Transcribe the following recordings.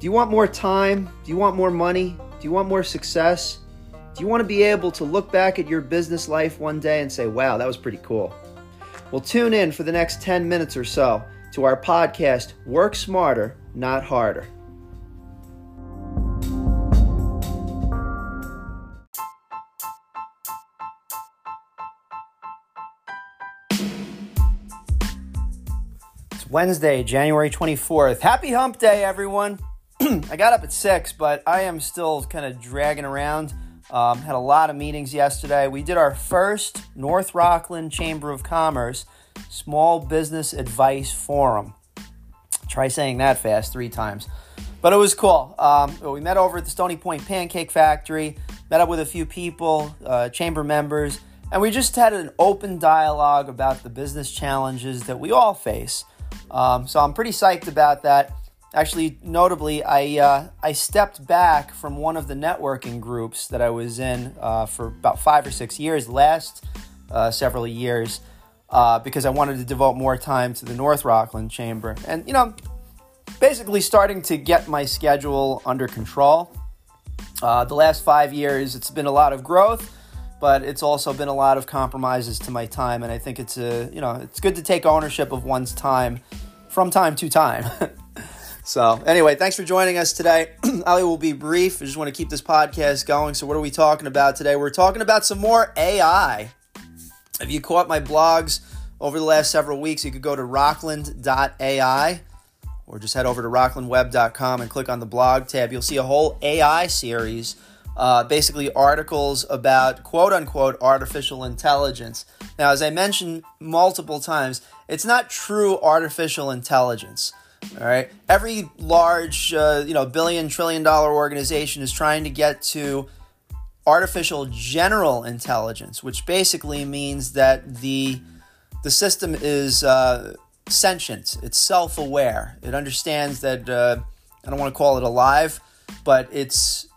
Do you want more time? Do you want more money? Do you want more success? Do you want to be able to look back at your business life one day and say, wow, that was pretty cool? Well, tune in for the next 10 minutes or so to our podcast, Work Smarter, Not Harder. It's Wednesday, January 24th. Happy hump day, everyone. I got up at 6, but I am still kind of dragging around. Um, had a lot of meetings yesterday. We did our first North Rockland Chamber of Commerce Small Business Advice Forum. Try saying that fast three times. But it was cool. Um, we met over at the Stony Point Pancake Factory, met up with a few people, uh, chamber members, and we just had an open dialogue about the business challenges that we all face. Um, so I'm pretty psyched about that. Actually, notably, I uh, I stepped back from one of the networking groups that I was in uh, for about five or six years, last uh, several years, uh, because I wanted to devote more time to the North Rockland Chamber, and you know, basically starting to get my schedule under control. Uh, the last five years, it's been a lot of growth, but it's also been a lot of compromises to my time, and I think it's a you know it's good to take ownership of one's time from time to time. So, anyway, thanks for joining us today. Ali will be brief. I just want to keep this podcast going. So, what are we talking about today? We're talking about some more AI. If you caught my blogs over the last several weeks, you could go to rockland.ai or just head over to rocklandweb.com and click on the blog tab. You'll see a whole AI series, uh, basically articles about quote unquote artificial intelligence. Now, as I mentioned multiple times, it's not true artificial intelligence. All right. Every large, uh, you know, billion, trillion dollar organization is trying to get to artificial general intelligence, which basically means that the the system is uh, sentient. It's self aware. It understands that uh, I don't want to call it alive, but it's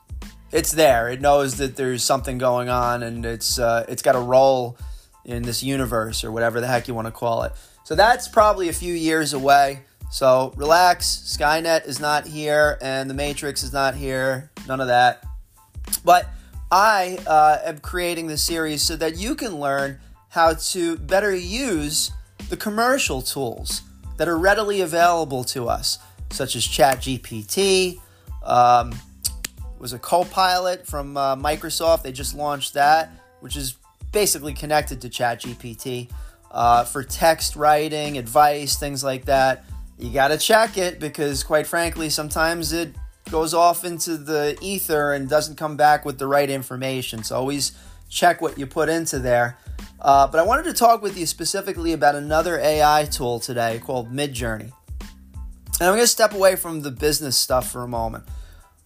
it's there. It knows that there's something going on, and it's uh, it's got a role in this universe or whatever the heck you want to call it. So that's probably a few years away. So relax. Skynet is not here, and the Matrix is not here. None of that. But I uh, am creating this series so that you can learn how to better use the commercial tools that are readily available to us, such as ChatGPT. Um, was a Copilot from uh, Microsoft. They just launched that, which is basically connected to ChatGPT uh, for text writing, advice, things like that you got to check it because, quite frankly, sometimes it goes off into the ether and doesn't come back with the right information. So always check what you put into there. Uh, but I wanted to talk with you specifically about another AI tool today called Midjourney. And I'm going to step away from the business stuff for a moment.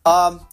Um,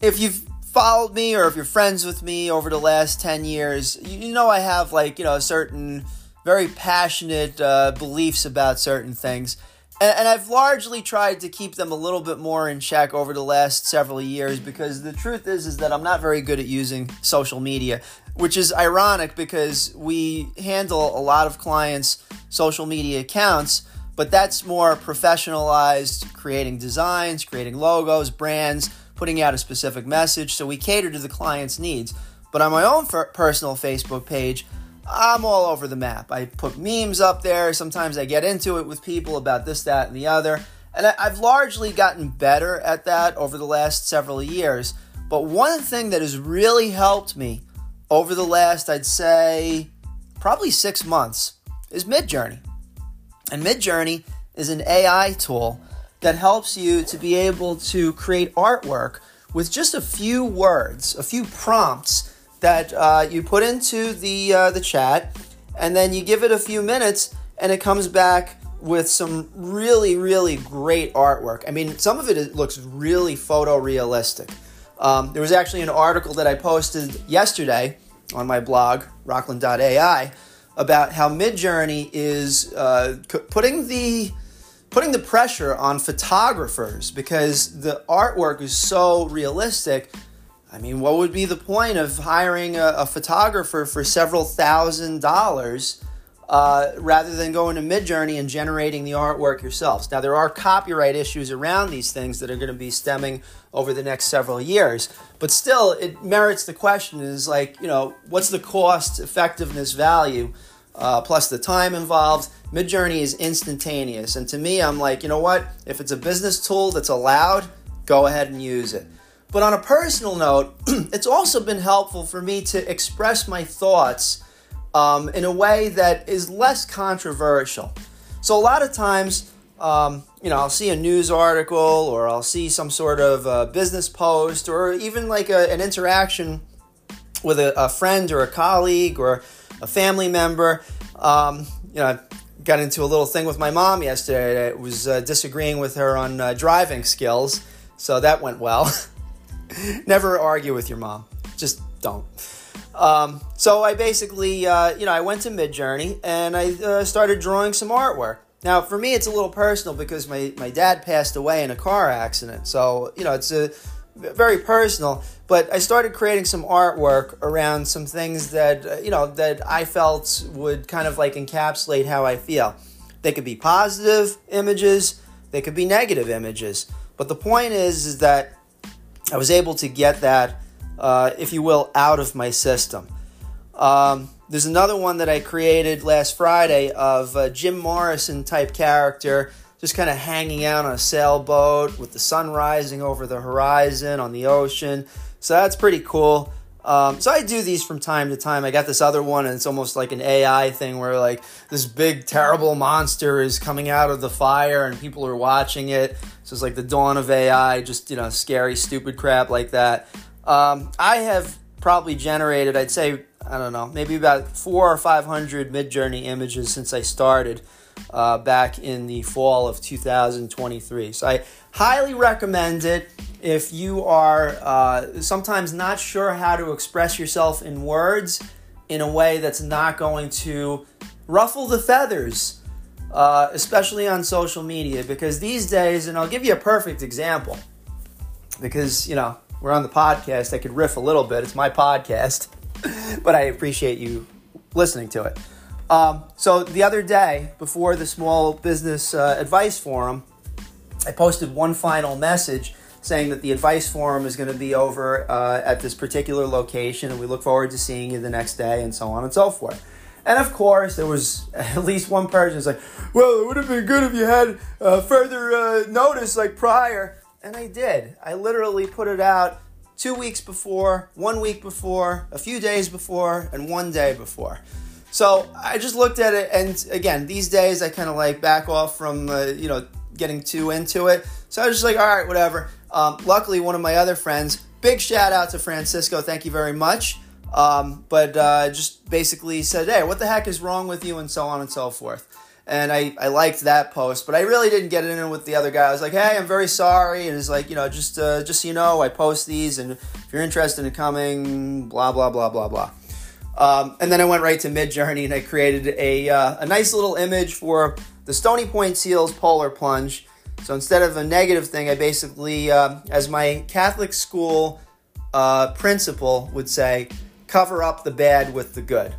if you've followed me or if you're friends with me over the last 10 years, you know I have like, you know, certain very passionate uh, beliefs about certain things and, and, I've largely tried to keep them a little bit more in check over the last several years because the truth is is that I'm not very good at using social media, which is ironic because we handle a lot of clients' social media accounts, but that's more professionalized, creating designs, creating logos, brands, putting out a specific message. So we cater to the client's needs. But on my own personal Facebook page, I'm all over the map. I put memes up there. Sometimes I get into it with people about this, that, and the other. And I've largely gotten better at that over the last several years. But one thing that has really helped me over the last, I'd say, probably six months is Midjourney. And Midjourney is an AI tool that helps you to be able to create artwork with just a few words, a few prompts that uh, you put into the uh, the chat, and then you give it a few minutes, and it comes back with some really really great artwork. I mean, some of it looks really photorealistic. Um, there was actually an article that I posted yesterday on my blog rockland.ai about how Midjourney is uh, putting the putting the pressure on photographers because the artwork is so realistic I mean, what would be the point of hiring a, a photographer for several thousand dollars uh, rather than going to Midjourney and generating the artwork yourselves. Now, there are copyright issues around these things that are going to be stemming over the next several years, but still, it merits the question is like, you know, what's the cost, effectiveness, value, uh, plus the time involved? Midjourney is instantaneous. And to me, I'm like, you know what? If it's a business tool that's allowed, go ahead and use it. But on a personal note, it's also been helpful for me to express my thoughts um, in a way that is less controversial. So a lot of times, um, you know, I'll see a news article or I'll see some sort of uh, business post or even like a, an interaction with a, a, friend or a colleague or a family member. Um, you know, I got into a little thing with my mom yesterday. I was uh, disagreeing with her on uh, driving skills, so that went well. Never argue with your mom. Just don't. Um, so I basically, uh, you know, I went to Midjourney and I uh, started drawing some artwork. Now, for me, it's a little personal because my, my dad passed away in a car accident. So, you know, it's a very personal. But I started creating some artwork around some things that, uh, you know, that I felt would kind of like encapsulate how I feel. They could be positive images, they could be negative images. But the point is, is that I was able to get that uh, if you will, out of my system. Um, there's another one that I created last Friday of a Jim Morrison type character, just kind of hanging out on a sailboat with the sun rising over the horizon on the ocean. So that's pretty cool. Um, so I do these from time to time. I got this other one, and it's almost like an AI thing where like this big terrible monster is coming out of the fire, and people are watching it. So it's like the dawn of AI, just you know, scary, stupid crap like that. Um, I have probably generated, I'd say, I don't know, maybe about four or 500 Midjourney images since I started uh, back in the fall of 2023. So I highly recommend it if you are uh, sometimes not sure how to express yourself in words in a way that's not going to ruffle the feathers. Uh, especially on social media, because these days, and I'll give you a perfect example, because you know we're on the podcast, I could riff a little bit. It's my podcast, but I appreciate you listening to it. Um, so the other day, before the Small Business uh, Advice Forum, I posted one final message saying that the advice forum is going to be over uh, at this particular location, and we look forward to seeing you the next day, and so on and so forth. And of course, there was at least one person who's like, "Well, it would have been good if you had uh, further uh, notice, like prior." And I did. I literally put it out two weeks before, one week before, a few days before, and one day before. So I just looked at it, and again, these days I kind of like back off from, uh, you know, getting too into it. So I was just like, all right, whatever. Um, luckily, one of my other friends, big shout out to Francisco, thank you very much. Um, but uh, just basically said, hey, what the heck is wrong with you, and so on and so forth and I, I liked that post, but I really didn't get in with the other guy. I was like, "Hey, I'm very sorry," and it's like, you know, just uh, just so you know, I post these, and if you're interested in coming, blah blah blah blah blah. Um, and then I went right to Midjourney and I created a uh, a nice little image for the Stony Point Seals Polar Plunge. So instead of a negative thing, I basically, uh, as my Catholic school uh, principal would say, cover up the bad with the good.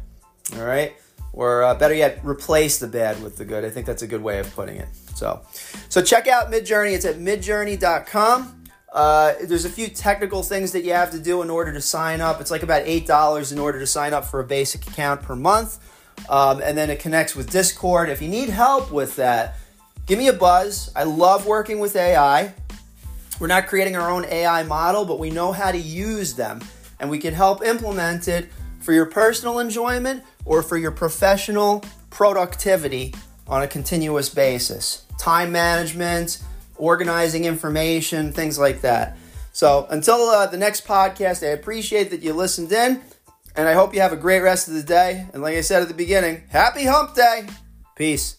All right or uh, better yet, replace the bad with the good. I think that's a good way of putting it. So, so check out Midjourney. It's at midjourney.com. Uh, there's a few technical things that you have to do in order to sign up. It's like about eight dollars in order to sign up for a basic account per month, um, and then it connects with Discord. If you need help with that, give me a buzz. I love working with AI. We're not creating our own AI model, but we know how to use them, and we can help implement it for your personal enjoyment or for your professional productivity on a continuous basis. Time management, organizing information, things like that. So until uh, the next podcast, I appreciate that you listened in, and I hope you have a great rest of the day. And like I said at the beginning, happy hump day. Peace.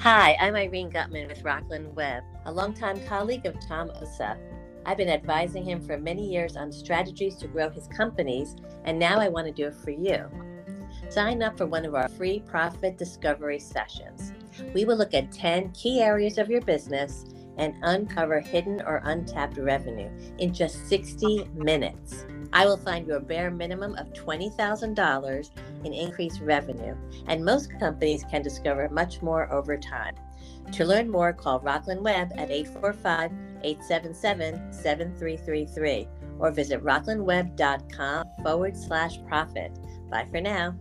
Hi, I'm Irene Gutman with Rockland Web, a longtime colleague of Tom Osa. I've been advising him for many years on strategies to grow his companies, and now I want to do it for you. Sign up for one of our free profit discovery sessions. We will look at 10 key areas of your business and uncover hidden or untapped revenue in just 60 minutes. I will find you a bare minimum of $20,000 in increased revenue, and most companies can discover much more over time. To learn more, call Rockland Web at 845 877 7333 or visit rocklandweb.com forward slash profit. Bye for now.